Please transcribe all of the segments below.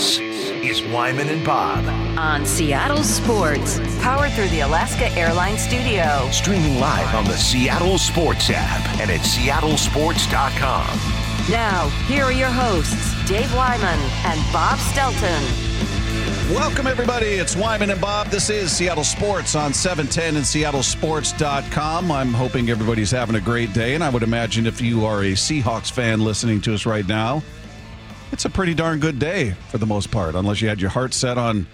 This is Wyman and Bob. on Seattle Sports, powered through the Alaska Airlines Studio. Streaming live on the Seattle Sports app and at seattlesports.com. Now, here are your hosts, Dave Wyman and Bob Stelton. Welcome, everybody. It's Wyman and Bob. This is Seattle Sports on 710 and seattlesports.com. I'm hoping everybody's having a great day, and I would imagine if you are a Seahawks fan listening to us right now, it's a pretty darn good day for the most part, unless you had your heart set on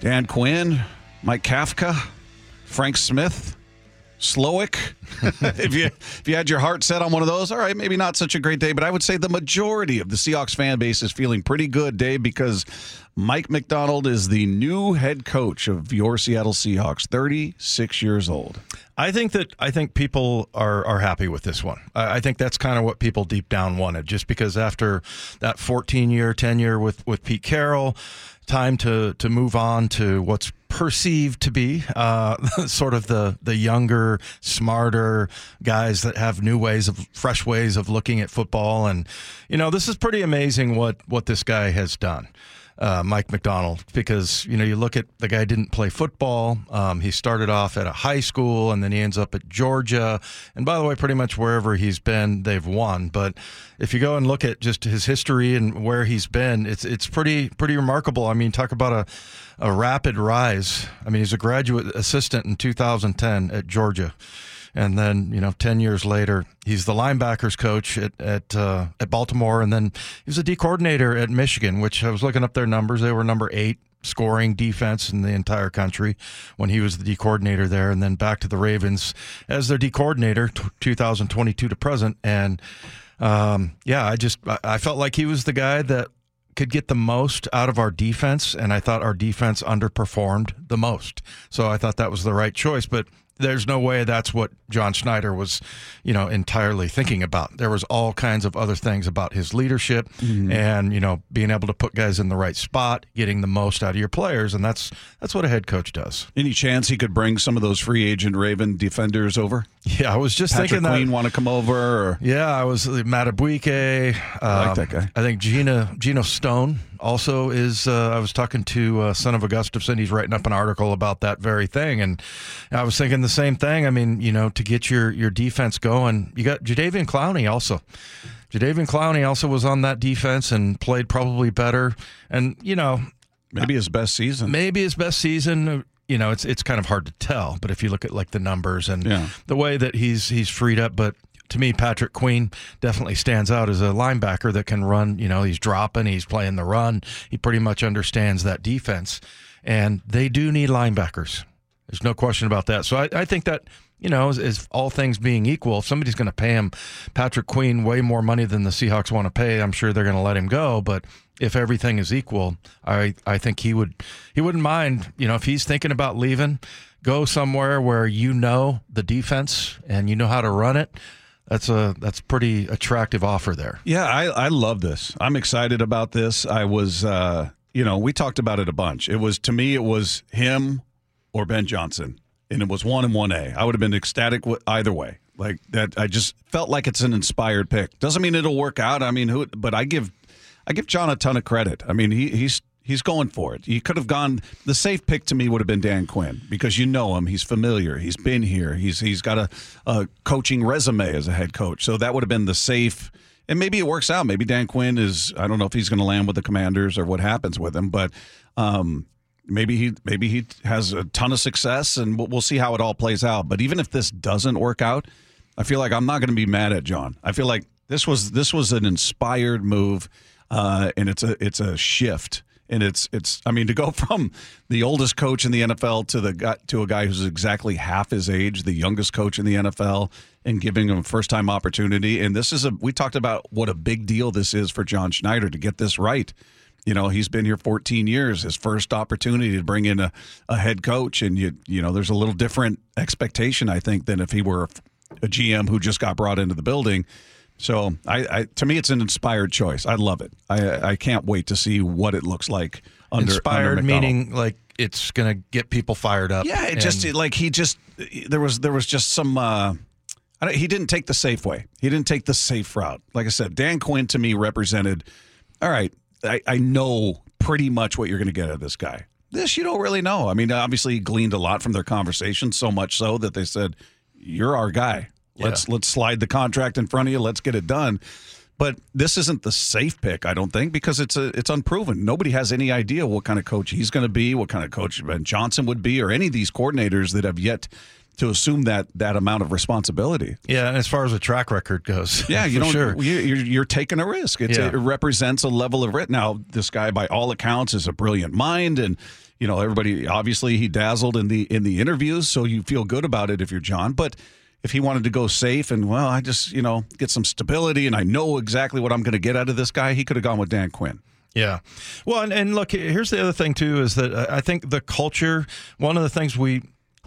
Dan Quinn, Mike Kafka, Frank Smith, Slowik. if you if you had your heart set on one of those, all right, maybe not such a great day, but I would say the majority of the Seahawks fan base is feeling pretty good, Dave, because Mike Macdonald is the new head coach of your Seattle Seahawks, 36 years old. I think that I think people are are happy with this one. I, I think that's kind of what people deep down wanted, just because after that 14 year tenure with with Pete Carroll, time to to move on to what's perceived to be uh, sort of the the younger, smarter guys that have new ways of fresh ways of looking at football, and you know this is pretty amazing what what this guy has done uh, Mike Macdonald because you know you look at the guy didn't play football. Um, he started off at a high school and then he ends up at Georgia. And by the way, pretty much wherever he's been, they've won. But if you go and look at just his history and where he's been, it's it's pretty pretty remarkable. I mean, talk about a a rapid rise. I mean, he's a graduate assistant in 2010 at Georgia and then you know 10 years later he's the linebackers coach at at, uh, at baltimore. And then he was a d coordinator at michigan which i was looking up their numbers. They were number eight scoring defense in the entire country when he was the d coordinator there. And then back to the ravens as their d coordinator t- 2022 to present. And um, yeah i just I- i felt like he was the guy that could get the most out of our defense, and I thought our defense underperformed the most. So I thought that was the right choice. But there's no way that's what John Schneider was, you know, entirely thinking about. There was all kinds of other things about his leadership mm-hmm. and, you know, being able to put guys in the right spot, getting the most out of your players, and that's that's what a head coach does. Any chance he could bring some of those free agent Raven defenders over? Yeah, I was just Patrick thinking Queen that. Queen want to come over? Or? Yeah, I was Madubuike. I like um, that guy. I think Gina Geno Stone also is. Uh, I was talking to uh, Son of Augustafson. He's writing up an article about that very thing, and I was thinking the same thing. I mean, you know, to get your your defense going, you got Jadeveon Clowney also. Jadeveon Clowney also was on that defense and played probably better. And you know, Maybe his best season. maybe his best season. You know, it's it's kind of hard to tell. But if you look at like the numbers and Yeah. the way that he's he's freed up, but to me, Patrick Queen definitely stands out as a linebacker that can run. You know, he's dropping, he's playing the run. He pretty much understands that defense, and they do need linebackers. There's no question about that. So I, I think that you know, as all things being equal, if somebody's going to pay him Patrick Queen way more money than the Seahawks want to pay, I'm sure they're going to let him go. But if everything is equal, I I think he would he wouldn't mind. You know, if he's thinking about leaving, go somewhere where you know the defense and you know how to run it. That's a that's pretty attractive offer there. Yeah, I, I love this. I'm excited about this. I was, uh, you know, we talked about it a bunch. It was to me, it was him or Ben Johnson, and it was one and one A. I would have been ecstatic either way. Like that, I just felt like it's an inspired pick. Doesn't mean it'll work out. I mean, who? But I give, I give John a ton of credit. I mean, he, he's he's going for it. He could have gone. The safe pick to me would have been Dan Quinn because you know him. He's familiar. He's been here. He's he's got a, a coaching resume as a head coach. So that would have been the safe. And maybe it works out. Maybe Dan Quinn is. I don't know if he's going to land with the Commanders or what happens with him, but. Um, Maybe he maybe he has a ton of success, and we'll, see how it all plays out. But even if this doesn't work out, I feel like I'm not going to be mad at John. I feel like this was this was an inspired move, uh, and it's a it's a shift, and it's it's. I mean, to go from the oldest coach in the NFL to the to a guy who's exactly half his age, the youngest coach in the NFL, and giving him a first time opportunity. And this is a we talked about what a big deal this is for John Schneider to get this right. You know, he's been here 14 years. His first opportunity to bring in a, a head coach, and you you know, there's a little different expectation, I think, than if he were a GM who just got brought into the building. So, I, I to me, it's an inspired choice. I love it. I I can't wait to see what it looks like under Inspired under meaning like it's going to get people fired up. Yeah, it just and- like he just there was there was just some. Uh, I don't, he didn't take the safe way. He didn't take the safe route. Like I said, Dan Quinn to me represented. All right, I, I know pretty much what you're going to get out of this guy. This you don't really know. I mean, obviously, he gleaned a lot from their conversation, so much so that they said, "You're our guy. Let's let's slide the contract in front of you. Let's get it done." But this isn't the safe pick, I don't think, because it's a it's unproven. Nobody has any idea what kind of coach he's going to be, what kind of coach Ben Johnson would be, or any of these coordinators that have yet to assume that that amount of responsibility. Yeah, and as far as the track record goes, Yeah, you don't. sure. You, you're, you're taking a risk. It's, Yeah. It represents a level of it. Now, this guy, by all accounts, is a brilliant mind, and you know everybody. Obviously, he dazzled in the in the interviews, so you feel good about it if you're John. But if he wanted to go safe and well, I just you know get some stability, and I know exactly what I'm going to get out of this guy, he could have gone with Dan Quinn. Yeah. Well, and, and look, here's the other thing too is that I I think the culture. One of the things we.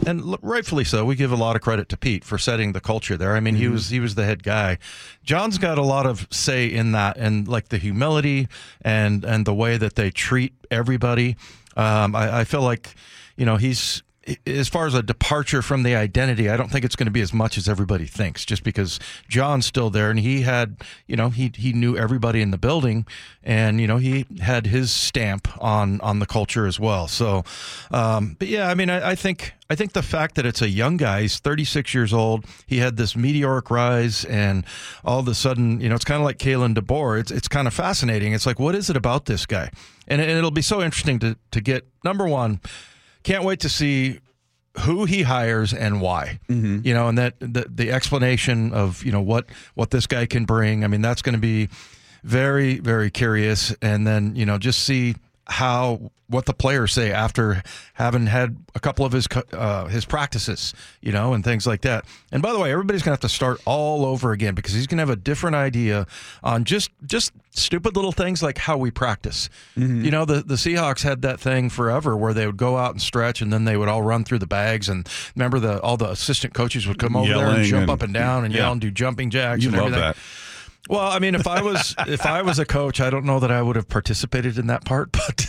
And rightfully so, we give a lot of credit to Pete for setting the culture there. I mean, he was he was the head guy. John's got a lot of say in that, and like the humility and and the way that they treat everybody. Um, I, I feel like, you know, he's as far as a departure from the identity, I don't think it's going to be as much as everybody thinks. Just because John's still there, and he had, you know, he he knew everybody in the building, and you know, he had his stamp on on the culture as well. So, um, but yeah, I mean, I, I think I think the fact that it's a young guy, he's 36 years old, he had this meteoric rise, and all of a sudden, you know, it's kind of like Kalen DeBoer. It's it's kind of fascinating. It's like, what is it about this guy? And, and it'll be so interesting to to get number one. Can't wait to see who he hires and why. Mm-hmm. You know, and that the, the explanation of you know what what this guy can bring. I mean, that's going to be very very curious. And then you know just see how what the players say after having had a couple of his uh, his practices, you know, and things like that. And by the way, everybody's gonna have to start all over again because he's gonna have a different idea on just just stupid little things like how we practice. You know, the the Seahawks had that thing forever where they would go out and stretch, and then they would all run through the bags. And remember, the all the assistant coaches would come over there and jump and- up and down and Yeah. yell and do jumping jacks. You and love everything. that. Well, I mean, if I was if I was a coach, I don't know that I would have participated in that part, but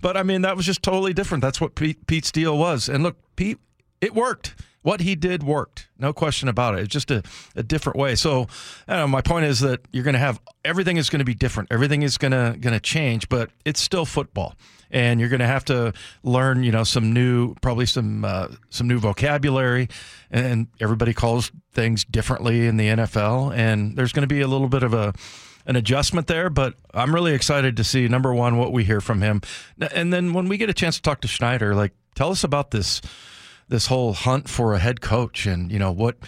but I mean, that was just totally different. That's what Pete, Pete's deal was. And look, Pete, it worked. What he did worked, no question about it. It's just a, a different way. So, I don't know, my point is that you're going to have everything is going to be different. Everything is going to going to change, but it's still football, and you're going to have to learn, you know, some new, probably some uh, some new vocabulary, and everybody calls things differently in the NFL, and there's going to be a little bit of a an adjustment there, but I'm really excited to see number one what we hear from him, and then when we get a chance to talk to Schneider, like tell us about this this whole hunt for a head coach, and you know what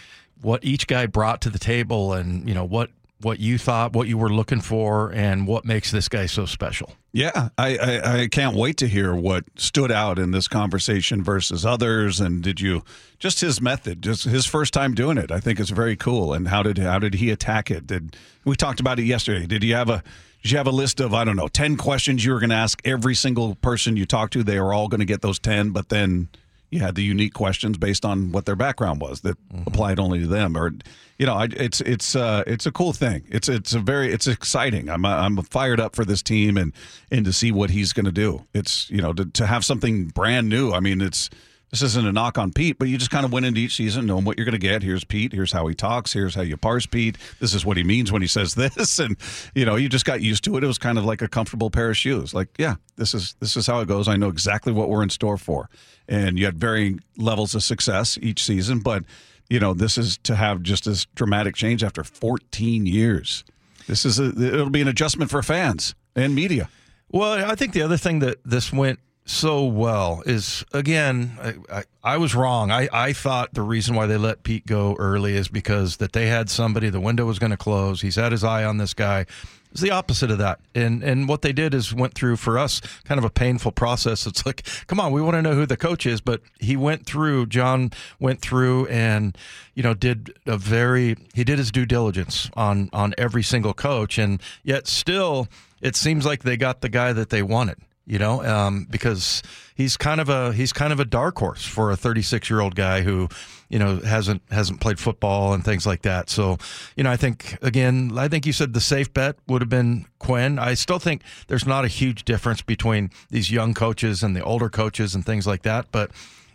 what each guy brought to the table, and you know what what you thought, what you were looking for, and what makes this guy so special. Yeah, I, I, I can't wait to hear what stood out in this conversation versus others. And did you just his method, just his first time doing it? I think is very cool. And how did how did he attack it? Did we talked about it yesterday? Did you have a did you have a list of I don't know ten questions you were going to ask every single person you talked to? They were all going to get those ten, but then you had the unique questions based on what their background was that applied only to them or you know I, it's it's uh it's a cool thing. It's it's a very it's exciting. I'm i'm fired up for this team and and to see what he's going to do. It's you know to, to have something brand new i mean it's this isn't a knock on Pete, but you just kind of went into each season knowing what you're going to get. Here's Pete. Here's how he talks. Here's how you parse Pete. This is what he means when he says this, and you know you just got used to it. It was kind of like a comfortable pair of shoes. Like, yeah, this is this is how it goes. I know exactly what we're in store for. And you had varying levels of success each season, but you know this is to have just this dramatic change after 14 years. This is a, it'll be an adjustment for fans and media. Well, I think the other thing that this went so well is again, I, I, I was wrong. I, I thought the reason why they let Pete go early is because that they had somebody, the window was going to close. He's had his eye on this guy. It's the opposite of that. And and what they did is went through for us kind of a painful process. It's like, come on, we want to know who the coach is, but he went through, John went through and you know did a very he did his due diligence on on every single coach and yet still it seems like they got the guy that they wanted you know, um, because he's kind of a he's kind of a dark horse for a 36 year old guy who, you know, hasn't hasn't played football and things like that. So, you know, I think again, I think you said the safe bet would have been Quinn. I still think there's not a huge difference between these young coaches and the older coaches and things like that, but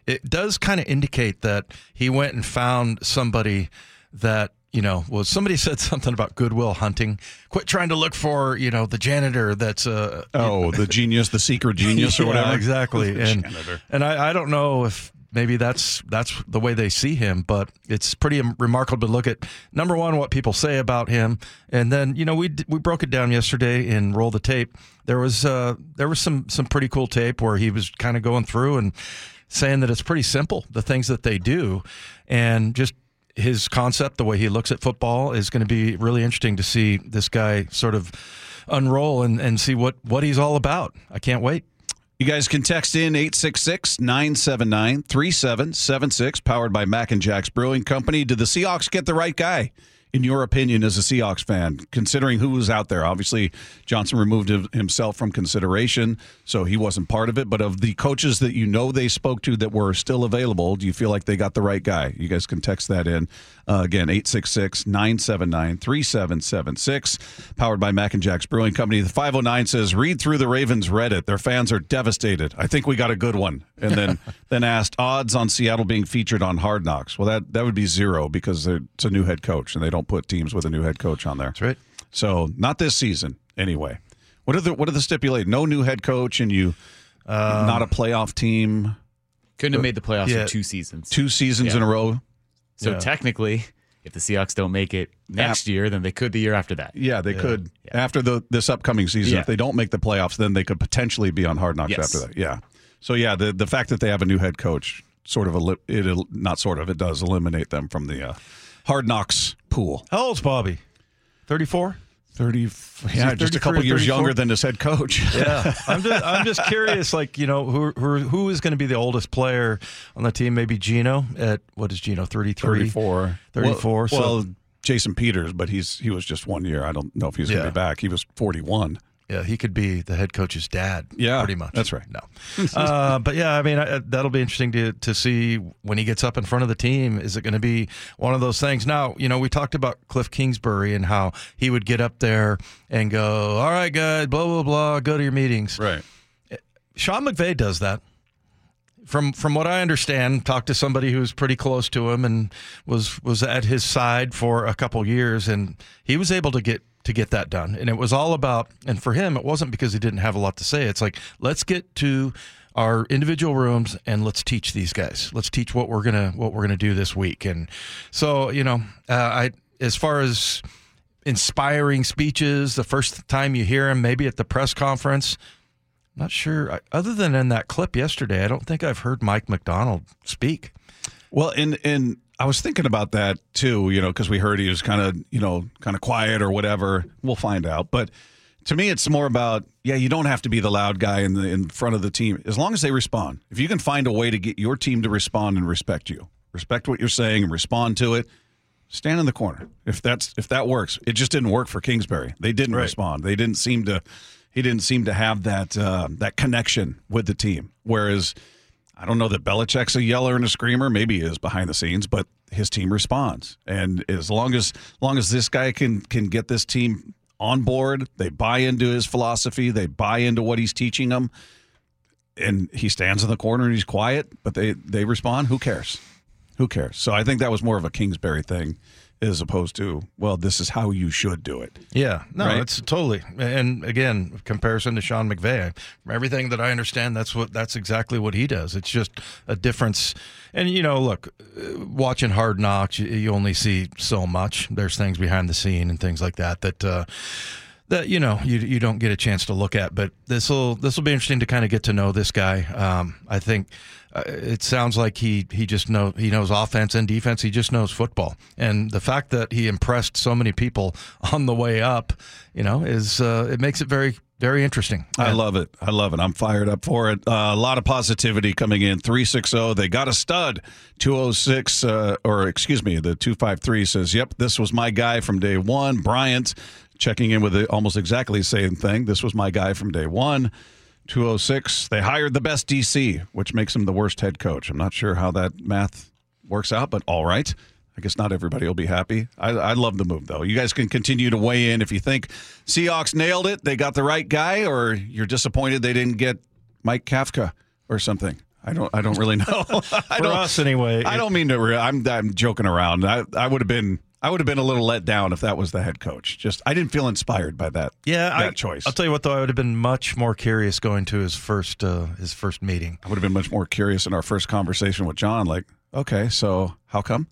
it does kind of indicate that he went and found somebody that you know, was somebody said something about Goodwill Hunting. Quit trying to look for, you know, the janitor that's uh Oh, the genius, the secret genius, or Yeah, whatever. Exactly. The and janitor. and I, I don't know if maybe that's that's the way they see him, but it's pretty remarkable to look at number one what people say about him, and then you know we we broke it down yesterday in roll the tape. There was uh there was some some pretty cool tape where he was kind of going through and saying that it's pretty simple the things that they do, and just his concept, the way he looks at football, is going to be really interesting to see this guy sort of unroll and, and see what, what he's all about. I can't wait. You guys can text in 866 979 3776, powered by Mac and Jack's Brewing Company. Did the Seahawks get the right guy, in your opinion, as a Seahawks fan, considering who was out there? Obviously, Johnson removed himself from consideration, so he wasn't part of it. But of the coaches that you know they spoke to that were still available, do you feel like they got the right guy? You guys can text that in. Uh, again, 866 979 3776, powered by Mac and Jack's Brewing Company. The 509 says, read through the Ravens Reddit. Their fans are devastated. I think we got a good one. And then then asked odds on Seattle being featured on Hard Knocks. Well, that, that would be zero because it's a new head coach and they don't put teams with a new head coach on there. That's right. So not this season anyway. What are the what are the stipulate? No new head coach and you not a playoff team Couldn't have made the playoffs Yeah. for two seasons. two seasons Yeah. in a row. So Yeah. technically, if the Seahawks don't make it next year, then they could the year after that. Yeah, they could after the this upcoming season. Yeah. If they don't make the playoffs, then they could potentially be on Hard Knocks Yes. after that. Yeah. So yeah, the the fact that they have a new head coach sort of eli- it not sort of it does eliminate them from the uh, Hard Knocks pool. How old's Bobby? 34? Thirty, yeah, just a couple years younger than his head coach. Yeah, I'm just I'm just curious, like you know, who who, who is going to be the oldest player on the team? Maybe Geno at what is Geno 33? 34. 34, Well, so- well, Jason Peters, but he's he was just one year. I don't know if he's going to be back. He was 41. Yeah, he could be the head coach's dad. Yeah, pretty much. that's right. No, uh, but yeah, I mean I, that'll be interesting to to see when he gets up in front of the team. Is it going to be one of those things? Now, you know, we talked about Kliff Kingsbury and how he would get up there and go, "All right, guys, blah blah blah, go to your meetings." Right. Sean McVay does that. From from what I understand, talked to somebody who's pretty close to him and was was at his side for a couple years, and he was able to get to get that done. And it was all about, and for him, it wasn't because he didn't have a lot to say. It's like let's get to our individual rooms and let's teach these guys. Let's teach what we're gonna what we're gonna do this week. And so you know, uh, I as far as inspiring speeches, the first time you hear him, maybe at the press conference. Not sure. Other than in that clip yesterday, I don't think I've heard Mike Macdonald speak. Well, and and I was thinking about that too, you know, because we heard he was kind of, you know, kind of quiet or whatever. We'll find out. But to me, it's more about, yeah, you don't have to be the loud guy in the in front of the team as long as they respond. If you can find a way to get your team to respond and respect you, respect what you're saying and respond to it. Stand in the corner. If that's if that works, it just didn't work for Kingsbury. They didn't respond. They didn't seem to. He didn't seem to have that uh, that connection with the team. Whereas I don't know that Belichick's a yeller and a screamer. Maybe he is behind the scenes, but his team responds. And as long as long as this guy can can get this team on board, they buy into his philosophy, they buy into what he's teaching them, and he stands in the corner and he's quiet, but they they respond. Who cares? Who cares? So I think that was more of a Kingsbury thing as opposed to well, this is how you should do it. Yeah, no, Right? it's totally. And again, comparison to Sean McVay, from everything that I understand, that's what that's exactly what he does. It's just a difference. And you know, look, uh, watching Hard Knocks, you, you only see so much. There's things behind the scene and things like that that. Uh, that you know you you don't get a chance to look at, but this will this will be interesting to kind of get to know this guy. Um, I think uh, it sounds like he he just know he knows offense and defense. He just knows football, and the fact that he impressed so many people on the way up, you know, is uh, it makes it very very interesting. I love it. I love it. I'm fired up for it. Uh, a lot of positivity coming in. 360. They got a stud. 206, uh, or excuse me, the 253 says, Yep, this was my guy from day one. Bryant checking in with the, almost exactly the same thing. This was my guy from day one. 206. They hired the best DC, which makes him the worst head coach. I'm not sure how that math works out, but all right. I guess not everybody will be happy. I, I love the move, though. You guys can continue to weigh in if you think Seahawks nailed it, they got the right guy, or you're disappointed they didn't get Mike Kafka or something. I don't. I don't really know. I For don't, us, anyway, I don't mean to. Re- I'm. I'm joking around. I. I would have been. I would have been a little let down if that was the head coach. Just I didn't feel inspired by that. Yeah, that I, choice. I'll tell you what, though, I would have been much more curious going to his first uh, his first meeting. I would have been much more curious in our first conversation with John. Like, okay, so how come?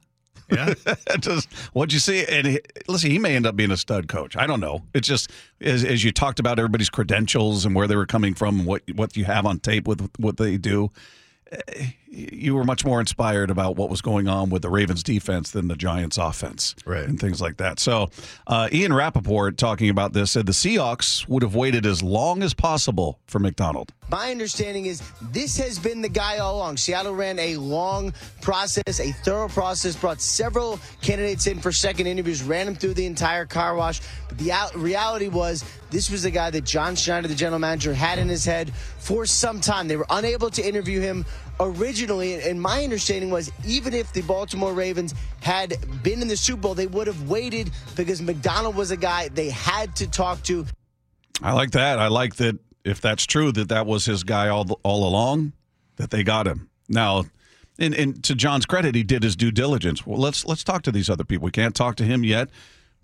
Yeah, just what'd you see? And he, listen, he may end up being a stud coach. I don't know. It's just as, as you talked about everybody's credentials and where they were coming from, what what you have on tape with what they do. You were much more inspired about what was going on with the Ravens defense than the Giants offense, Right. And things like that. So, uh, Ian Rapoport talking about this said the Seahawks would have waited as long as possible for Macdonald. My understanding is this has been the guy all along. Seattle ran a long process, a thorough process, brought several candidates in for second interviews, ran them through the entire car wash. But the out- reality was this was the guy that John Schneider, the general manager, had in his head for some time. They were unable to interview him originally. And my understanding was even if the Baltimore Ravens had been in the Super Bowl, they would have waited because Macdonald was a guy they had to talk to. I like that. I like that if that's true that that was his guy all all along, that they got him. Now, and, and to John's credit, he did his due diligence. Well, let's let's talk to these other people. We can't talk to him yet.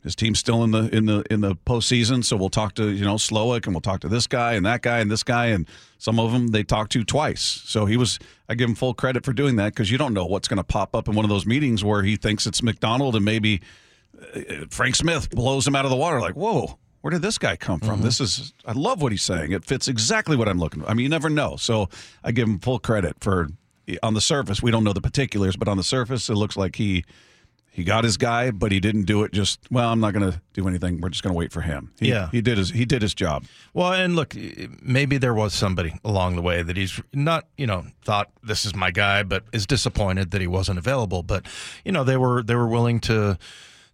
His team's still in the in the in the postseason, so we'll talk to you know Slowik and we'll talk to this guy and that guy and this guy and some of them they talked to twice. So he was I give him full credit for doing that because you don't know what's going to pop up in one of those meetings where he thinks it's Macdonald and maybe uh, Frank Smith blows him out of the water. Like whoa, where did this guy come from? This is I love what he's saying. It fits exactly what I'm looking for. I mean, you never know. So I give him full credit for on the surface. We don't know the particulars, but on the surface, it looks like he he got his guy, but he didn't do it. Just well, I'm not going to do anything. We're just going to wait for him. He, Yeah. he did his he did his job. Well, and look, maybe there was somebody along the way that he's not, you know, thought this is my guy, but is disappointed that he wasn't available. But you know, they were they were willing to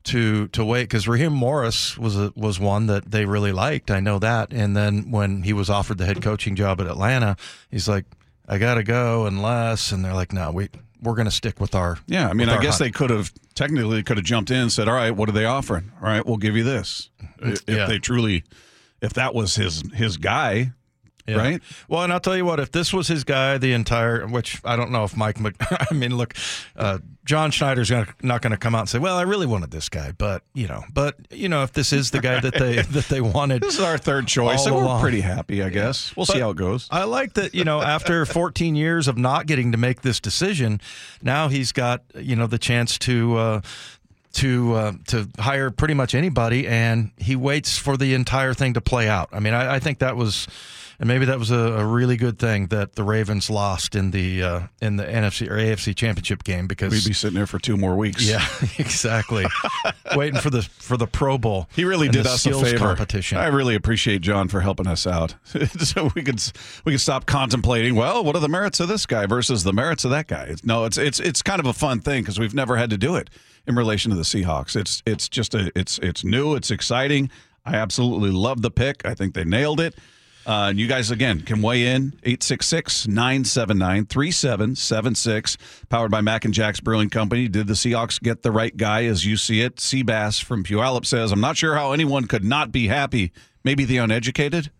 to to wait because Raheem Morris was a, was one that they really liked. I know that. And then when he was offered the head coaching job at Atlanta, he's like, I got to go unless, and they're like, no, we we're going to stick with our Yeah, I mean, I guess hunt." they could have technically could have jumped in and said, "All right, what are they offering? All right, we'll give you this." If Yeah. they truly, if that was his his guy, Yeah. right? Well, and I'll tell you what, if this was his guy, the entire, which I don't know if Mike, Mc, I mean, look, uh, John Schneider's gonna, not going to come out and say, well, I really wanted this guy, but you know, but you know, if this is the guy that they that they wanted, This is our third choice, and we're pretty happy, I guess. We'll see how it goes. I like that, you know, after 14 years of not getting to make this decision, now he's got, you know, the chance to. Uh, to uh, to hire pretty much anybody, and he waits for the entire thing to play out. I mean, I, I think that was, and maybe that was a, a really good thing that the Ravens lost in the uh, in the NFC or AFC Championship game because We'd be sitting there for two more weeks. yeah, exactly, waiting for the for the Pro Bowl. He really did us a favor. competition. I really appreciate John for helping us out, so we could we could stop contemplating. Well, what are the merits of this guy versus the merits of that guy? It's, no, it's it's it's kind of a fun thing because we've never had to do it in relation to the Seahawks. It's it's just a it's it's new. It's exciting. I absolutely love the pick. I think they nailed it. Uh, and you guys, again, can weigh in 866 979 3776. Powered by Mac and Jack's Brewing Company. Did the Seahawks get the right guy as you see it? Seabass from Puyallup says, I'm not sure how anyone could not be happy. Maybe the uneducated?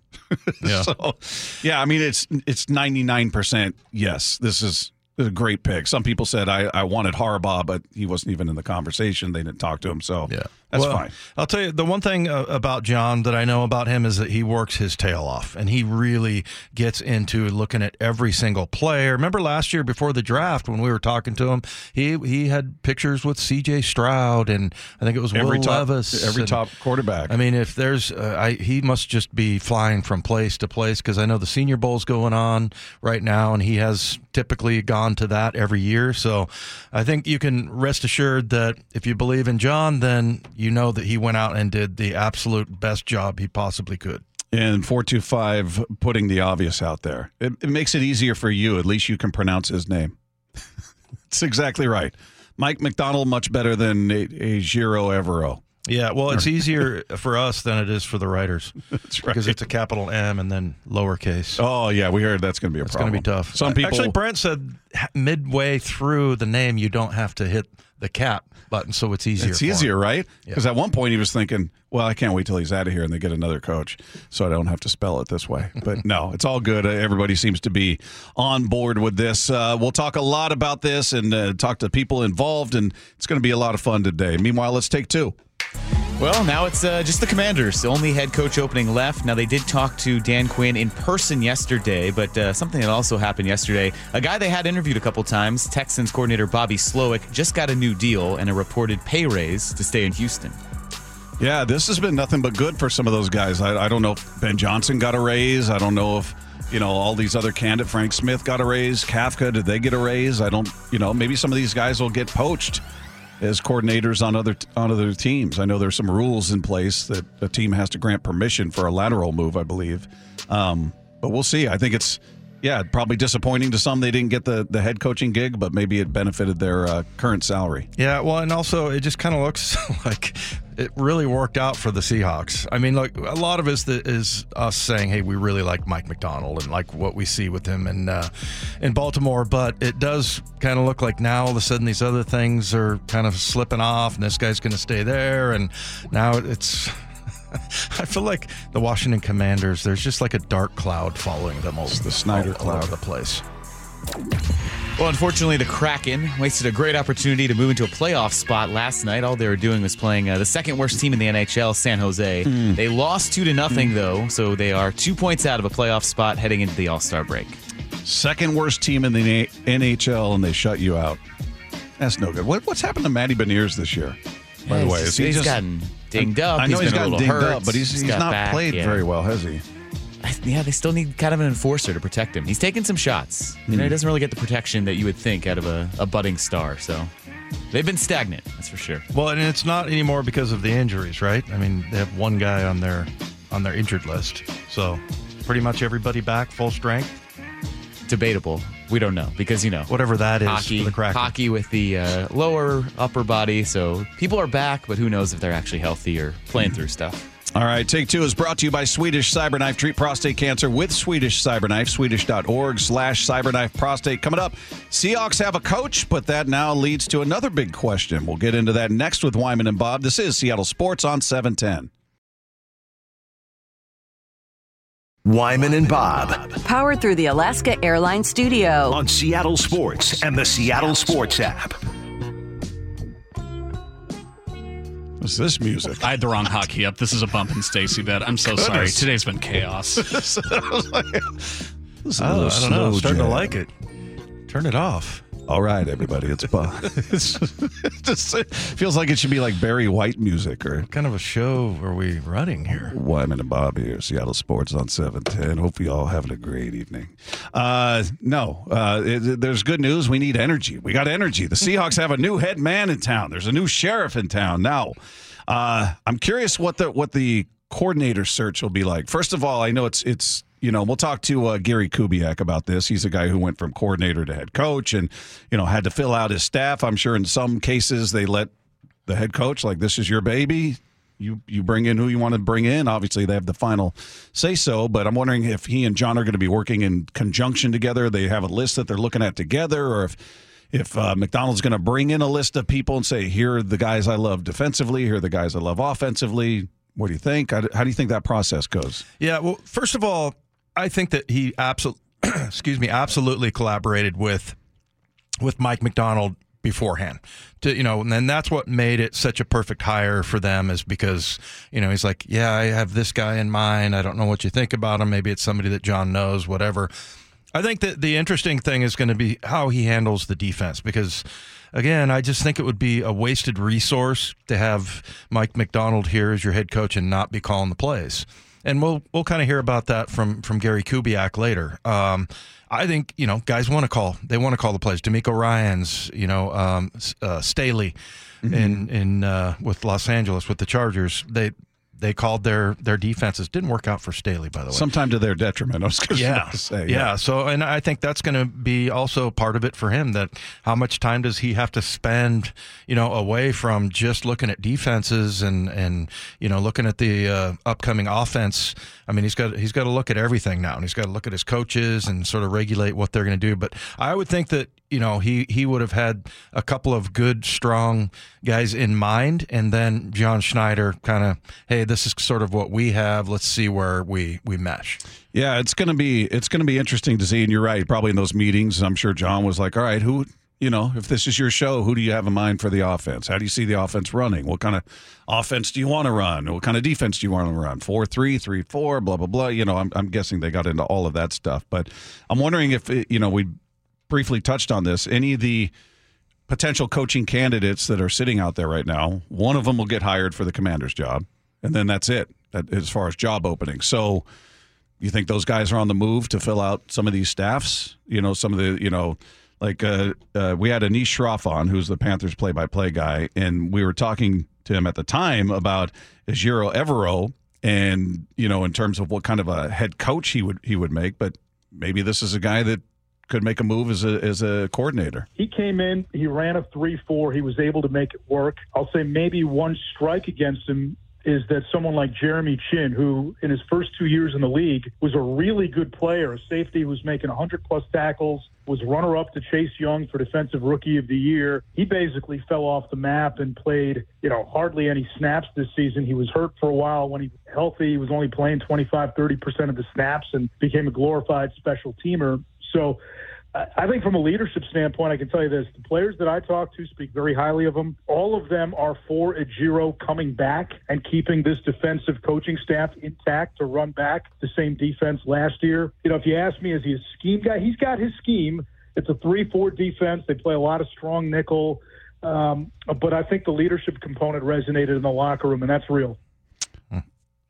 Yeah. so, yeah, I mean, it's it's 99% yes. This is a great pick. Some people said I, I wanted Harbaugh, but he wasn't even in the conversation. They didn't talk to him. So, Yeah, that's Well, fine. I'll tell you the one thing uh, about John that I know about him is that he works his tail off, and he really gets into looking at every single player. Remember last year before the draft when we were talking to him, he he had pictures with C.J. Stroud and I think it was Every Will top, Levis, every and- top quarterback. I mean, if there's, uh, I he must just be flying from place to place because I know the Senior Bowl's going on right now, and he has typically gone to that every year. So I think you can rest assured that if you believe in John, then you know that he went out and did the absolute best job he possibly could. and 425 putting the obvious out there. It, it makes it easier for you. At least you can pronounce his name. It's exactly right. Mike Macdonald, much better than a, a Ejiro Evero. Yeah, well, it's easier for us than it is for the writers That's right. because it's a capital M and then lowercase. oh, yeah, we heard that's going to be a problem. It's going to be tough. Some uh, people. Actually, Brent said midway through the name, you don't have to hit the cap button, so it's easier. It's for him. easier, right? Because at one point he was thinking, "Well, I can't wait till he's out of here and they get another coach, so I don't have to spell it this way." But no, it's all good. Uh, Everybody seems to be on board with this. Uh, we'll talk a lot about this and uh, talk to people involved, and it's going to be a lot of fun today. Meanwhile, let's take two. Well, now it's uh, just the Commanders. Only head coach opening left. Now, they did talk to Dan Quinn in person yesterday, but uh, something that also happened yesterday a guy they had interviewed a couple times, Texans coordinator Bobby Slowik, just got a new deal and a reported pay raise to stay in Houston. Yeah, this has been nothing but good for some of those guys. I, I don't know if Ben Johnson got a raise. I don't know if you know all these other candidates. Frank Smith got a raise. Kafka, did they get a raise? I don't. You know, maybe some of these guys will get poached as coordinators on other on other teams. I know there's some rules in place that a team has to grant permission for a lateral move. I believe, um, but we'll see. I think it's. Yeah, probably disappointing to some they didn't get the, the head coaching gig, but maybe it benefited their uh, current salary. Yeah, well, and also it just kind of looks like it really worked out for the Seahawks. I mean, like a lot of it is, is us saying, "Hey, we really like Mike Macdonald and like what we see with him in uh, in Baltimore," but it does kind of look like now all of a sudden these other things are kind of slipping off, and this guy's going to stay there, and now it's. I feel like the Washington Commanders. There's just like a dark cloud following them over the Snyder all cloud. the place. Well, unfortunately, the Kraken wasted a great opportunity to move into a playoff spot last night. All they were doing was playing uh, the second worst team in the NHL, San Jose. They lost two to nothing, though, so they are two points out of a playoff spot heading into the All Star break. Second worst team in the NHL, and they shut you out. That's no good. What, what's happened to Matty Beniers this year? By the way, he's, he's just gotten dinged up. I know he's he's gotten dinged hurt. up, but he's, he's, got not back, played yeah. very well, has he? Yeah, they still need kind of an enforcer to protect him. He's taking some shots. You Hmm. know, he doesn't really get the protection that you would think out of a, a budding star. So they've been stagnant, that's for sure. Well, and it's not anymore because of the injuries, right? I mean, they have one guy on their on their injured list, so pretty much everybody back full strength, Debatable. We don't know because you know whatever that is hockey, for the hockey with the uh, lower upper body. So people are back, but who knows if they're actually healthy or playing through stuff. All right, Take Two is brought to you by Swedish Cyberknife. Treat prostate cancer with Swedish Cyberknife. Swedish.org slash cyberknife prostate. Coming up, Seahawks have a coach, but that now leads to another big question. We'll get into that next with Wyman and Bob. This is Seattle Sports on 710. Wyman and Bob Powered through the Alaska Airlines Studio. on Seattle Sports and the Seattle Sports app. What's this music? I had the wrong hockey up. This is a bump in Stacy bet. I'm so sorry. Today's been chaos. This is a Oh, little I don't know. I'm slow starting to like it. Turn it off. All right, everybody, it's Bob. it's just, it feels like it should be like Barry White music or What kind of a show are we running here? Wyman and Bob here, Seattle Sports on 710. Hope you all having a great evening. Uh, no, uh, it, there's good news. We need energy. We got energy. The Seahawks have a new head man in town. There's a new sheriff in town now. Uh, I'm curious what the what the coordinator search will be like. First of all, I know it's it's you know we'll talk to uh, Gary Kubiak about this. He's a guy who went from coordinator to head coach, and you know had to fill out his staff. I'm sure in some cases they let the head coach like this is your baby. You you bring in who you want to bring in. Obviously they have the final say so but i'm wondering if he and john are going to be working in conjunction together. They have a list that they're looking at together or if if uh, Macdonald's going to bring in a list of people and say here are the guys i love defensively. Here are the guys i love offensively. What do you think? How do, how do you think that process goes? Yeah, well, first of all, I think that he absolutely, excuse me, absolutely collaborated with with Mike Macdonald beforehand. To you know, and then that's what made it such a perfect hire for them is because you know he's like, yeah, I have this guy in mind. I don't know what you think about him. Maybe it's somebody that John knows, whatever. I think that the interesting thing is going to be how he handles the defense because, again, I just think it would be a wasted resource to have Mike Macdonald here as your head coach and not be calling the plays. And we'll we'll kind of hear about that from from Gary Kubiak later. Um, I think you know guys want to call they want to call the plays. DeMeco Ryans you know um, uh, Staley in in uh, with Los Angeles with the Chargers they. They called their their defenses. Didn't work out for Staley, by the way sometime to their detriment i was going yeah. to say yeah. So, and I think that's going to be also part of it for him. That how much time does he have to spend, you know, away from just looking at defenses and and you know looking at the uh, upcoming offense. I mean, he's got he's got to look at everything now, and he's got to look at his coaches and sort of regulate what they're going to do. But I would think that you know, he he would have had a couple of good, strong guys in mind, and then John Schneider kind of, hey, this is sort of what we have. Let's see where we we mesh. Yeah, it's gonna be it's gonna be interesting to see. And you're right, probably in those meetings, I'm sure John was like, "All right, who you know, if this is your show, who do you have in mind for the offense? How do you see the offense running? What kind of offense do you want to run? What kind of defense do you want to run? Four three, three four, blah blah blah. You know, I'm, I'm guessing they got into all of that stuff, but I'm wondering if it, you know we briefly touched on this. Any of the potential coaching candidates that are sitting out there right now, one of them will get hired for the commander's job, and then that's it as far as job openings. So. You think those guys are on the move to fill out some of these staffs? You know, some of the, you know, like uh, uh, we had Anish Shroff on, who's the Panthers play-by-play guy, and we were talking to him at the time about Ejiro Evero, and you know, in terms of what kind of a head coach he would he would make. But maybe this is a guy that could make a move as a as a coordinator. He came in, he ran a three four, he was able to make it work. I'll say maybe one strike against him is that someone like Jeremy Chinn, who in his first two years in the league was a really good player, a safety who was making 100 plus tackles, was runner up to Chase Young for Defensive Rookie of the Year. He basically fell off the map and played, you know, hardly any snaps this season. He was hurt for a while. When he was healthy, he was only playing 25, 30% of the snaps and became a glorified special teamer. So, I think from a leadership standpoint, I can tell you this: the players that I talk to speak very highly of him. All of them are for Ejiro coming back and keeping this defensive coaching staff intact to run back the same defense last year. You know, if you ask me, is he a scheme guy? He's got his scheme. It's a three-four defense. They play a lot of strong nickel, um, but I think the leadership component resonated in the locker room, and that's real.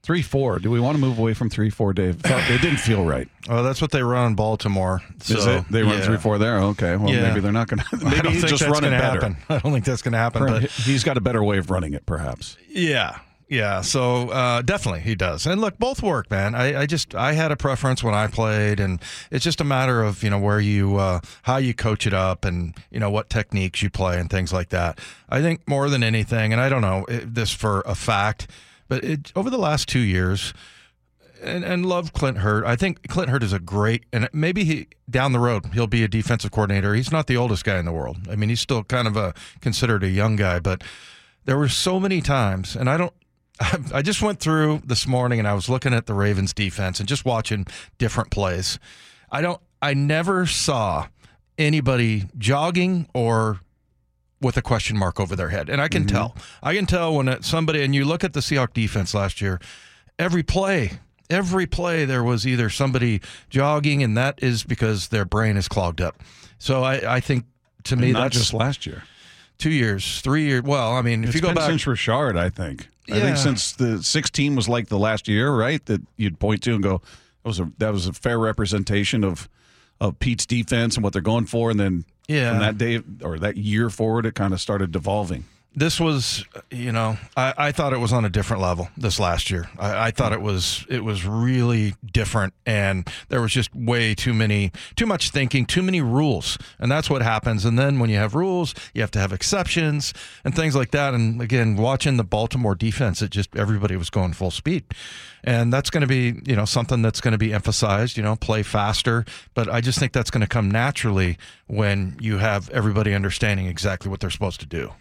Three four. Do we want to move away from three four, Dave? It didn't feel right. Oh, that's what they run in Baltimore. So? They run yeah. three four there. Okay. Well, Yeah. maybe they're not going to. I Maybe don't he's think just running better. happen. I don't think that's going to happen. But He's got a better way of running it, perhaps. Yeah. Yeah, so uh, definitely he does, and look, both work, man. I, I just I had a preference when I played, and it's just a matter of you know where you uh, how you coach it up, and you know what techniques you play and things like that. I think more than anything, and I don't know it, this for a fact, but it, over the last two years, and, and love Clint Hurtt. I think Clint Hurtt is a great, and maybe he down the road he'll be a defensive coordinator. He's not the oldest guy in the world. I mean, he's still kind of a considered a young guy, but there were so many times, and I don't. I just went through this morning and I was looking at the Ravens defense and just watching different plays. I don't. I never saw anybody jogging or with a question mark over their head. And I can mm-hmm. tell. I can tell when somebody, and you look at the Seahawks defense last year, every play, every play, there was either somebody jogging, and that is because their brain is clogged up. So I, I think to me, not that's just last year. two years, three years. Well, I mean, if It's you go back. since Richard, I think. I think since the 16 was like the last year, right? That you'd point to and go, that was a that was a fair representation of of Pete's defense and what they're going for, and then Yeah. from that day or that year forward, it kind of started devolving. This was you know I, I thought it was on a different level this last year. I, I thought it was it was really different and there was just way too many too much thinking too many rules and that's what happens. And then when you have rules you have to have exceptions and things like that. And again watching the baltimore defense it just everybody was going full speed. And that's going to be you know something that's going to be emphasized you know play faster. But i just think that's going to come naturally when you have everybody understanding exactly what they're supposed to do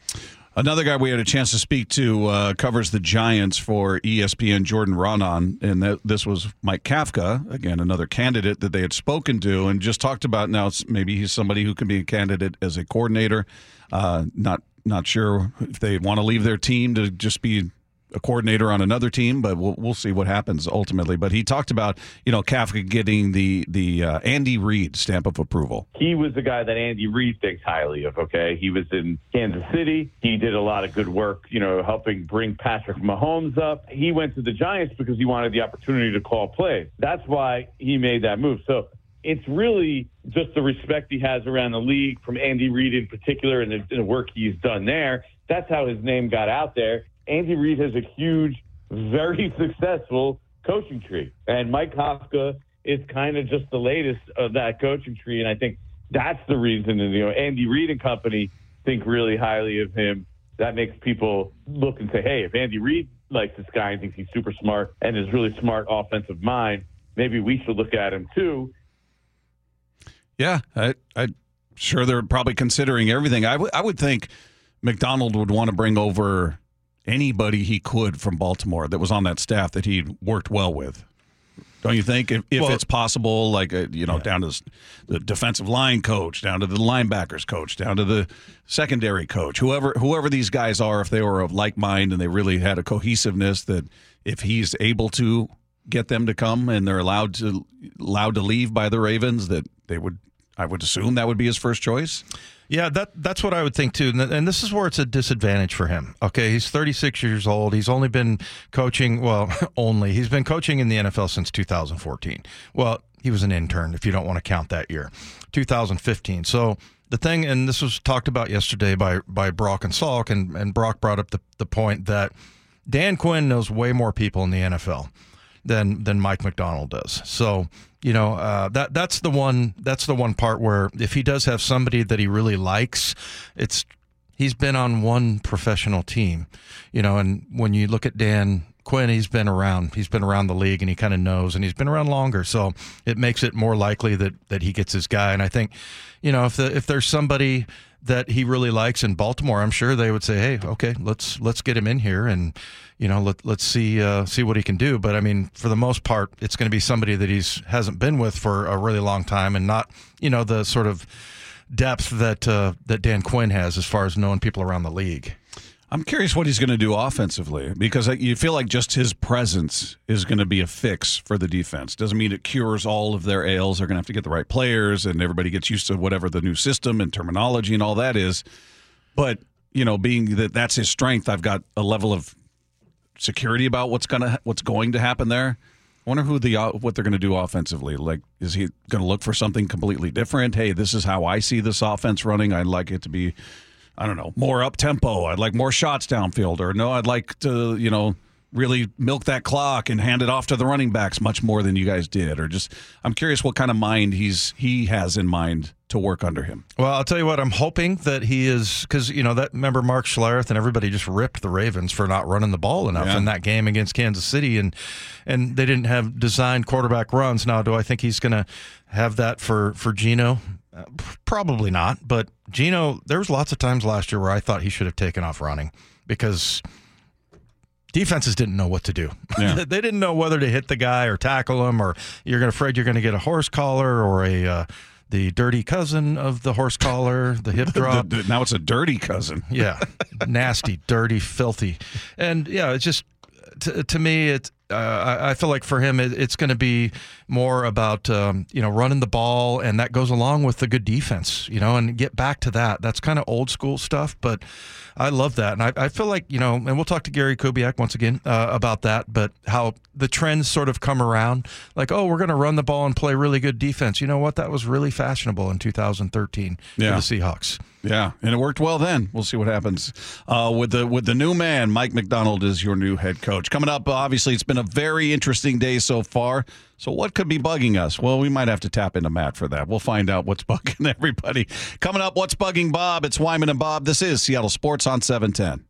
Another guy we had a chance to speak to uh, covers the Giants for ESPN, Jordan Raanan, and that, this was Mike Kafka, again, another candidate that they had spoken to and just talked about. Now, maybe he's somebody who can be a candidate as a coordinator. Uh, not not sure if they want to leave their team to just be a coordinator on another team, but we'll, we'll see what happens ultimately. But he talked about you know Kafka getting the the uh, Andy Reid stamp of approval. he was the guy that Andy Reid thinks highly of. Okay, he was in Kansas City. He did a lot of good work, you know, helping bring Patrick Mahomes up. He went to the Giants because he wanted the opportunity to call plays. That's why he made that move. So it's really just the respect he has around the league from Andy Reid in particular and the, the work he's done there. That's how his name got out there. Andy Reid has a huge, very successful coaching tree, and Mike Kafka is kind of just the latest of that coaching tree. And I think that's the reason. And you know, Andy Reid and company think really highly of him. That makes people look and say, "Hey, if Andy Reid likes this guy and thinks he's super smart and is really smart offensive mind, maybe we should look at him too." Yeah, I I sure they're probably considering everything. I would- I would think Macdonald would want to bring over anybody he could from Baltimore that was on that staff that he worked well with. Don't you think? If, if Well- it's possible, like uh, you know, down to s- the defensive line coach, down to the linebackers coach, down to the secondary coach, whoever whoever these guys are, if they were of like mind and they really had a cohesiveness, that if he's able to get them to come and they're allowed to allowed to leave by the Ravens, that they would. I would assume that would be his first choice. Yeah, that that's what I would think too. And, this is where it's a disadvantage for him. Okay, he's 36 years old. He's only been coaching, well, only. He's been coaching in the NFL since 2014. Well, he was an intern if you don't want to count that year. 2015. So the thing and this was talked about yesterday by by Brock and Salk and and Brock brought up the the point that Dan Quinn knows way more people in the NFL than than Mike Macdonald does. So you know uh, that that's the one that's the one part where if he does have somebody that he really likes, it's he's been on one professional team, you know. And when you look at Dan Quinn, he's been around he's been around the league and he kind of knows, and he's been around longer, so it makes it more likely that that he gets his guy. And I think, you know, if the if there's somebody that he really likes in Baltimore, I'm sure they would say, "Hey, okay, let's let's get him in here and you know let let's see uh, see what he can do." But I mean, for the most part, it's going to be somebody that he's hasn't been with for a really long time and not you know the sort of depth that uh, that Dan Quinn has as far as knowing people around the league. I'm curious what he's going to do offensively because you feel like just his presence is going to be a fix for the defense. Doesn't mean it cures all of their ails. They're going to have to get the right players and everybody gets used to whatever the new system and terminology and all that is. But, you know, being that that's his strength, I've got a level of security about what's going to what's going to happen there. I wonder who the uh, what they're going to do offensively. Like, is he going to look for something completely different? Hey, this is how I see this offense running. I'd like it to be I don't know, more up tempo. I'd like more shots downfield, or no, I'd like to, you know, really milk that clock and hand it off to the running backs much more than you guys did. Or just, I'm curious what kind of mind he's he has in mind to work under him. Well, I'll tell you what. I'm hoping that he is because you know that remember Mark Schlereth and everybody just ripped the Ravens for not running the ball enough Yeah. in that game against Kansas City, and and they didn't have designed quarterback runs. Now, do I think he's going to have that for for Geno? Uh, probably not. But Geno, there was lots of times last year where I thought he should have taken off running because defenses didn't know what to do. Yeah. they didn't know whether to hit the guy or tackle him, or you're gonna afraid you're going to get a horse collar or a uh, the dirty cousin of the horse collar, the hip drop. The- the- now it's a dirty cousin. yeah, nasty, dirty, filthy, and yeah, it's just to, to me it. Uh, I, I feel like for him, it, it's going to be more about um, you know running the ball, and that goes along with the good defense, you know, and get back to that. That's kind of old school stuff, but I love that, and I, I feel like you know, and we'll talk to Gary Kubiak once again uh, about that, but how the trends sort of come around, like oh, we're going to run the ball and play really good defense. You know what? That was really fashionable in 2013 Yeah. for the Seahawks. Yeah, and it worked well then. We'll see what happens uh, with the with the new man. Mike Macdonald is your new head coach. Coming up, obviously, it's been been a very interesting day so far. So, what could be bugging us? Well, we might have to tap into Matt for that. We'll find out what's bugging everybody. Coming up, what's bugging Bob? It's Wyman and Bob. This is Seattle Sports on 710.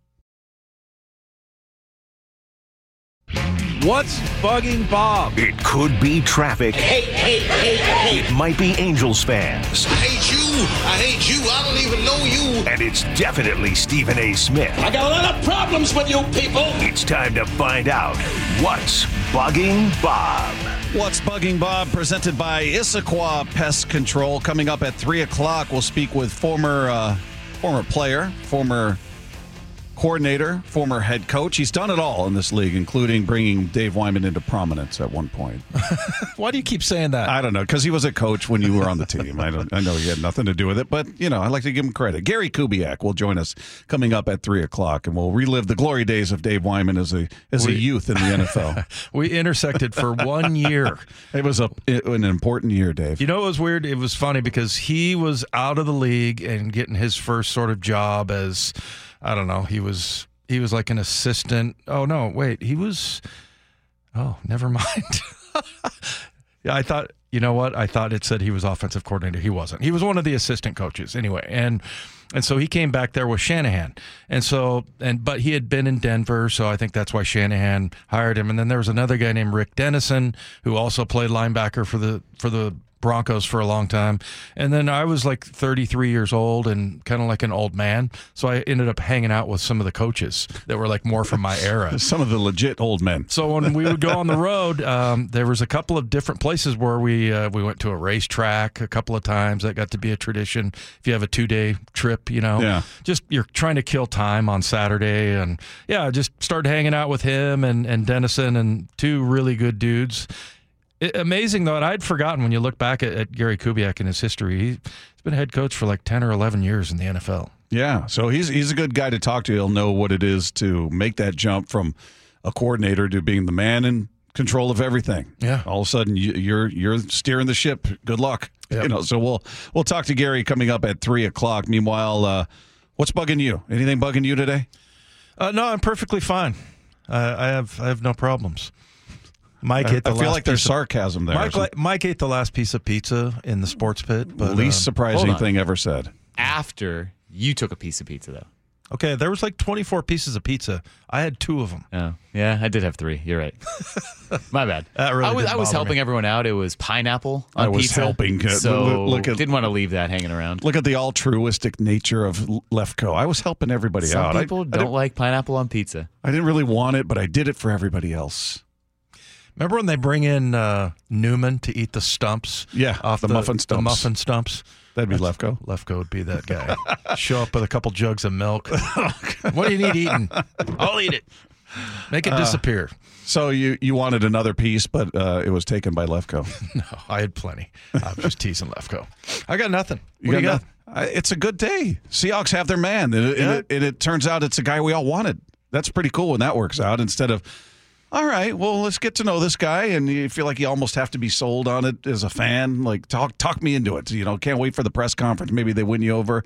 What's bugging Bob? It could be traffic. Hey, hey, hey, hey. It might be Angels fans. I hate you. I hate you. I don't even know you. And it's definitely Stephen A. Smith. I got a lot of problems with you people. It's time to find out what's bugging Bob. What's bugging Bob? Presented by Issaquah Pest Control. Coming up at three o'clock, we'll speak with former uh, former player, former coordinator, former head coach. He's done it all in this league, including bringing Dave Wyman into prominence at one point. Why do you keep saying that? I don't know because he was a coach when you were on the team. I don't. I know he had nothing to do with it, but you know I like to give him credit. Gary Kubiak will join us coming up at three o'clock, and we'll relive the glory days of Dave Wyman as a as a youth in the NFL. We intersected for one year. it was a an important year, Dave. You know, it was weird. It was funny because he was out of the league and getting his first sort of job as, I don't know, he was he was like an assistant. Oh no, wait, he was. Oh, never mind. yeah, I thought. You know what? I thought it said he was offensive coordinator. He wasn't. He was one of the assistant coaches anyway, and and so he came back there with Shanahan, and so and but he had been in Denver, so I think that's why Shanahan hired him. And then there was another guy named Rick Dennison who also played linebacker for the for the Broncos for a long time. And then I was like 33 years old and kind of like an old man. So I ended up hanging out with some of the coaches that were like more from my era. Some of the legit old men. So when we would go on the road, um, there was a couple of different places where we uh, we went to a racetrack a couple of times. That got to be a tradition. If you have a two day trip, you know, Yeah. just you're trying to kill time on Saturday, and yeah, just started hanging out with him and and Dennison and two really good dudes. It, amazing though, and I'd forgotten when you look back at, at Gary Kubiak and his history. He, he's been head coach for like ten or eleven years in the NFL. Yeah, so he's he's a good guy to talk to. He'll know what it is to make that jump from a coordinator to being the man in control of everything. Yeah. all of a sudden you, you're you're steering the ship. Good luck. Yep. You know, so we'll we'll talk to Gary coming up at three o'clock. Meanwhile, uh, what's bugging you? Anything bugging you today? Uh, no, I'm perfectly fine. Uh, I have I have no problems. Mike I, ate the I feel last like there's sarcasm there. Mike, li- Mike ate the last piece of pizza in the sports pit. But Least um, surprising thing ever said. After you took a piece of pizza, though. Okay, there was like 24 pieces of pizza. I had two of them. Oh, yeah, I did have three. You're right. My bad. That really I was, I was helping me. everyone out. It was pineapple on I was pizza. helping. Uh, So look- look at- didn't want to leave that hanging around. Look at the altruistic nature of Lefko. I was helping everybody Some out. I- people I, don't didn't, like pineapple on pizza. I didn't really want it, but I did it for everybody else. Remember when they bring in uh, Newman to eat the stumps? Yeah, off the muffin stumps. The muffin stumps. That'd be Lefko. Lefko would be that guy. Show up with a couple jugs of milk. what do you need eating? I'll eat it. Make Uh, it disappear. So you you wanted another piece, but uh, it was taken by Lefko. No, I had plenty. I'm just teasing Lefko. I got nothing. You What do you got? nothing? I- It's a good day. Seahawks have their man, and it, Yeah. and it, and it turns out it's a guy we all wanted. That's pretty cool when that works out. Instead of, all right, well, let's get to know this guy, and you feel like you almost have to be sold on it as a fan. Like talk talk me into it. You know, can't wait for the press conference. Maybe they win you over.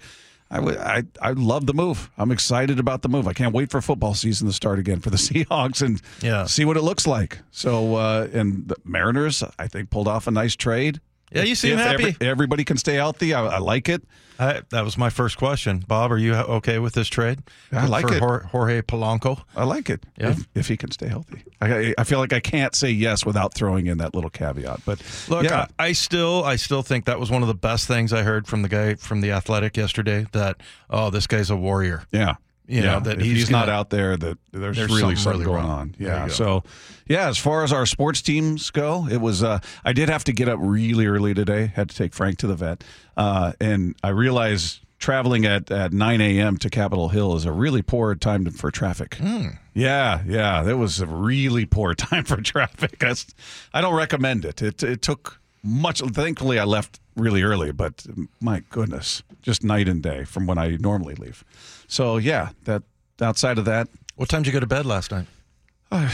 I I I love the move. I'm excited about the move. I can't wait for football season to start again for the Seahawks and Yeah. see what it looks like. So uh, and the Mariners, I think pulled off a nice trade. Yeah, you seem If happy. every- everybody can stay healthy. I, I like it. I, that was my first question. Bob, are you okay with this trade? I like for it. Jorge Polanco. I like it. Yeah. If, if he can stay healthy, I, I feel like I can't say yes without throwing in that little caveat. But Look, yeah, I, I still, I still think that was one of the best things I heard from the guy from the Athletic yesterday. That oh, this guy's a warrior. yeah, You yeah. know, that if he's he's, not gonna- out there, that there's, There's really something something really going wrong. on. Yeah. So, yeah, as far as our sports teams go, it was. Uh, I did have to get up really early today. Had to take Frank to the vet, uh, and I realized traveling at, at 9 a.m. to Capitol Hill is a really poor time for traffic. Hmm. Yeah, yeah, that was a really poor time for traffic. That's, I don't recommend it. It it took much. Thankfully, I left really early, but my goodness, just night and day from when I normally leave. So yeah, that outside of that, What time did you go to bed last night? Uh,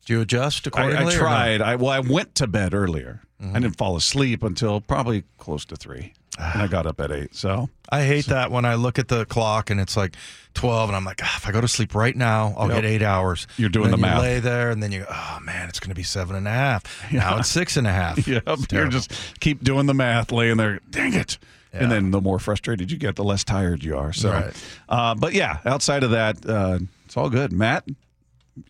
did you adjust I, accordingly? I no? tried. I well, I went to bed earlier. I didn't fall asleep until probably close to three, and I got up at eight. So I hate that when I look at the clock and it's like 12 and I'm like, ah, if I go to sleep right now, I'll Yep. get eight hours. You're doing the you math. lay there and then you go, oh man, it's going to be seven and a half. Now it's six and a half. Yep, you're just keep doing the math, laying there. Dang it! Yeah. And then the more frustrated you get, the less tired you are. So, Right. uh, but yeah, outside of that, uh, it's all good. Matt,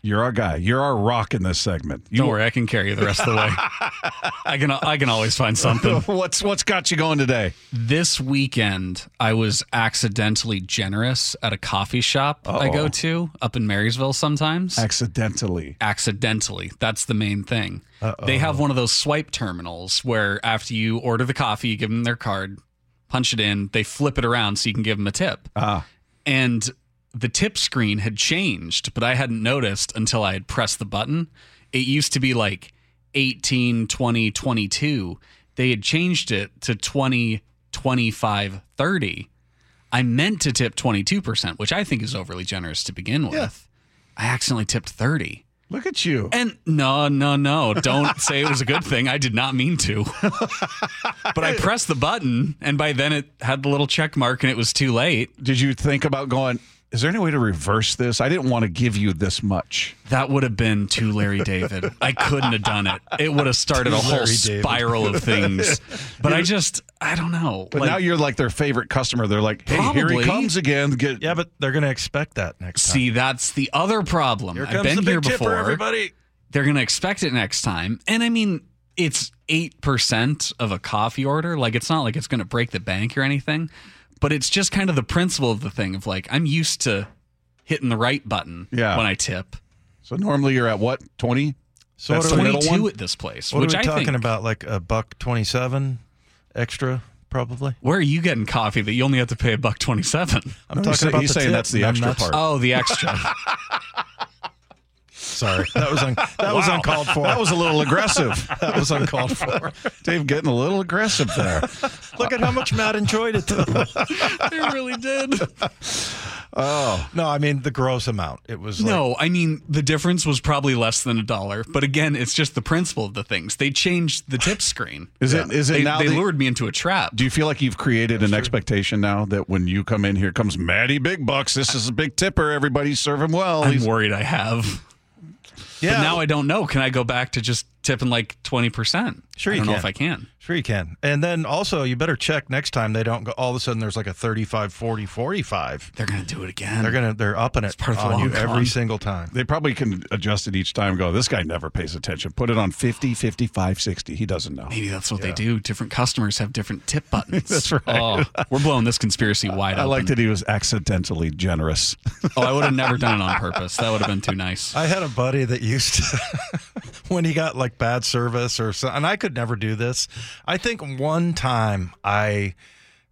you're our guy. You're our rock in this segment. You, Don't worry, I can carry you the rest of the way. I can I can always find something. what's what's got you going today? This weekend, I was accidentally generous at a coffee shop I Uh-oh. go to up in Marysville sometimes. Accidentally. accidentally. That's the main thing. They have one of those swipe terminals where after you order the coffee, you give them their card, punch it in, they flip it around so you can give them a tip. Ah, And the tip screen had changed, but I hadn't noticed until I had pressed the button. It used to be like 18, 20, 22. They had changed it to 20, 25, 30. I meant to tip 22%, which I think is overly generous to begin with. I accidentally tipped 30. look at you. And no, no, no. Don't say it was a good thing. I did not mean to. but I pressed the button, and by then it had the little check mark, and it was too late. Did you think about going? Is there any way to reverse this? I didn't want to give you this much. That would have been too Larry David. I couldn't have done it. It would have started a whole Larry David. spiral of things. But I just, I don't know. But Like, now you're like their favorite customer. They're like, hey, here he comes again. Get, Yeah, but they're going to expect that next time. see, that's the other problem. Here I've comes been the here big before. tipper, everybody. They're going to expect it next time. And I mean, it's 8% of a coffee order. Like, it's not like it's going to break the bank or anything, but it's just kind of the principle of the thing of like, I'm used to hitting the right button Yeah. when I tip. So normally you're at what twenty? So That's what are we, 22 one? at this place, what which are we I talking think, about? Like a buck twenty-seven extra, probably. Where are you getting coffee that you only have to pay a buck 27? I'm No, talking say- about he's the saying tip, that's the extra part. Oh, the extra. Sorry, that was un- that was uncalled for. That was a little aggressive. that was uncalled for. Dave getting a little aggressive there. Look at how much Matt enjoyed it. Though. it really did. Oh, no, I mean the gross amount. It was like, No, I mean the difference was probably less than a dollar. But again, it's just the principle of the things. They changed the tip screen. Is it- is it they, now They the- lured me into a trap. do you feel like you've created an expectation now that when you come in here comes Maddie Big Bucks? This is a big tipper. Everybody serve him well. I'm He's- worried I have. Yeah. But now I don't know. Can I go back to just tipping like 20%? Sure, you I don't can. know if I can. Sure, you can. And then also, you better check next time they don't go. All of a sudden, there's like a 35, 40, 45. They're going to do it again. They're gonna they're upping it It's part on you every single time. They probably can adjust it each time. and Go, this guy never pays attention. Put it on 50, 55, 60. He doesn't know. Maybe that's what they do. Different customers have different tip buttons. That's right. Oh, we're blowing this conspiracy wide open. I liked that he was accidentally generous. Oh, I would have never done it on purpose. That would have been too nice. I had a buddy that used to when he got like bad service or so, and I could never do this. I think one time I,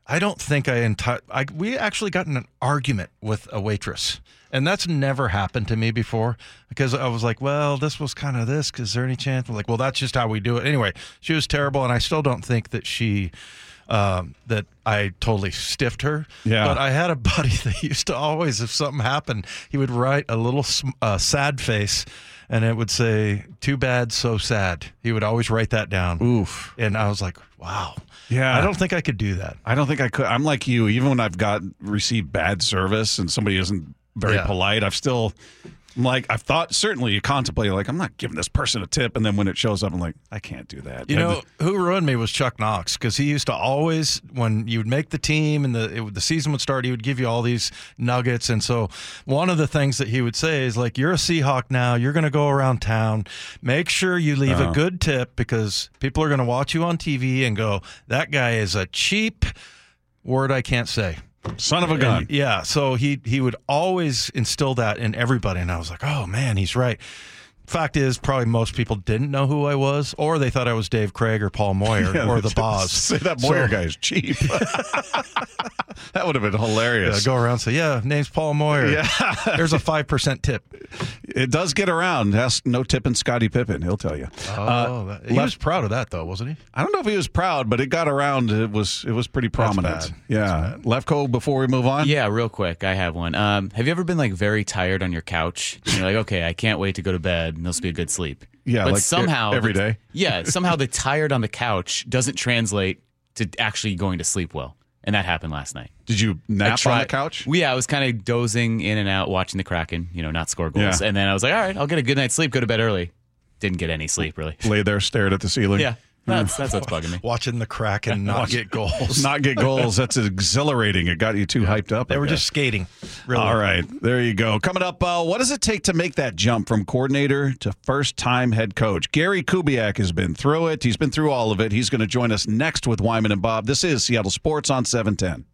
I don't think I, enti- I we actually got in an argument with a waitress. And that's never happened to me before because I was like, well, this was kind of this. Is there any chance? I'm like, well, that's just how we do it. Anyway, she was terrible. And I still don't think that she, um, that I totally stiffed her. Yeah. But I had a buddy that used to always, if something happened, he would write a little uh, sad face and it would say, too bad, so sad. He would always write that down. Oof. And I was like, wow. Yeah. I don't think I could do that. I don't think I could. I'm like you. Even when I've got received bad service and somebody isn't very Yeah. polite, I've still. I'm like I've thought certainly you contemplate like I'm not giving this person a tip, and then when it shows up, I'm like I can't do that. You And know who ruined me was Chuck Knox because he used to always when you would make the team and the it, the season would start, he would give you all these nuggets. And so one of the things that he would say is like, "You're a Seahawk now. You're going to go around town. Make sure you leave Uh-huh. a good tip because people are going to watch you on TV and go, that guy is a cheap word I can't say." Son of a gun. And, yeah, so he he would always instill that in everybody, and I was like, oh man, he's right. Fact is, probably most people didn't know who I was, or they thought I was Dave Krieg or Paul Moyer Yeah, or the boss. Say that Moyer So- guy is cheap. that would have been Yeah, hilarious. go around and say, yeah, name's Paul Moyer. Yeah. There's a 5% tip. It does get around. Ask no tipping Scottie Pippen. He'll tell you. Oh, Uh, that- he left- was proud of that, though, wasn't he? I don't know if he was proud, but it got around. It was it was pretty prominent. bad. Yeah. Lefko, before we move on. Yeah, real quick, I have one. Um, have you ever been like very tired on your couch? And you're like, okay, I can't wait to go to bed, and this will be a good sleep. Yeah, but like somehow every the- day? Yeah, somehow the tired on the couch doesn't translate to actually going to sleep well, and that happened last night. Did you nap on the couch? Yeah, I was kind of dozing in and out, watching the Kraken, you know, not score goals, Yeah. and then I was like, all right, I'll get a good night's sleep, go to bed early. Didn't get any sleep really. Lay there, stared at the ceiling. Yeah, that's that's what's bugging me. Watching the Kraken not get goals. Not get goals. That's exhilarating. It got you too hyped up. they I were guess. just skating. Really. All right, there you go. Coming up, uh, what does it take to make that jump from coordinator to first time head coach? Gary Kubiak has been through it. He's been through all of it. He's going to join us next with Wyman and Bob. This is Seattle Sports on 710.